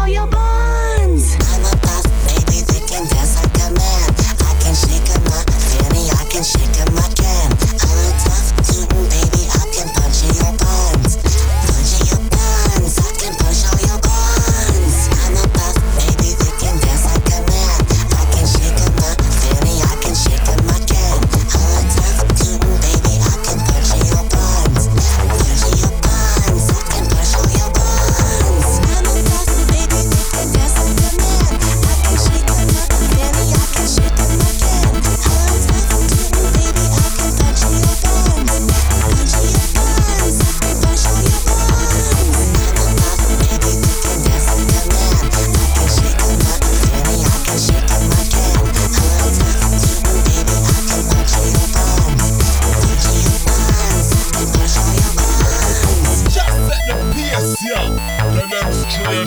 all your bones.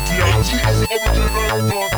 Original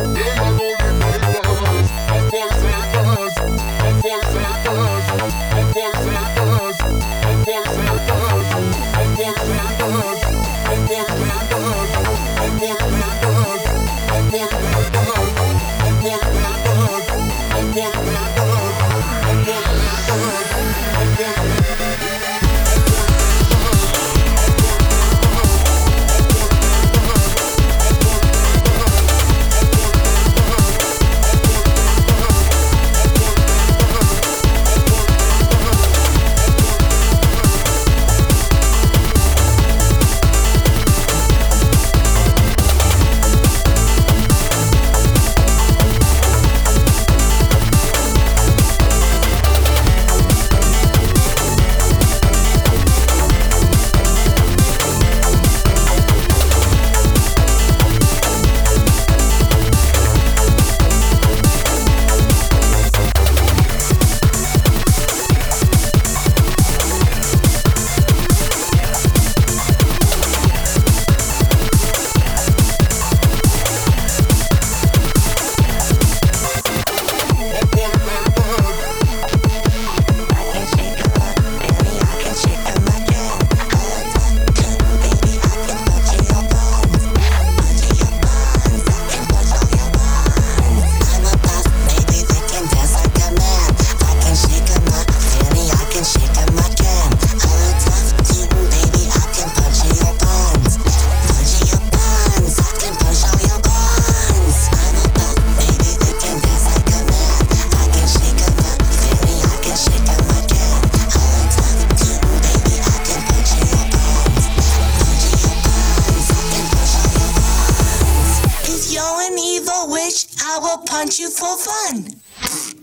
Punch you for fun.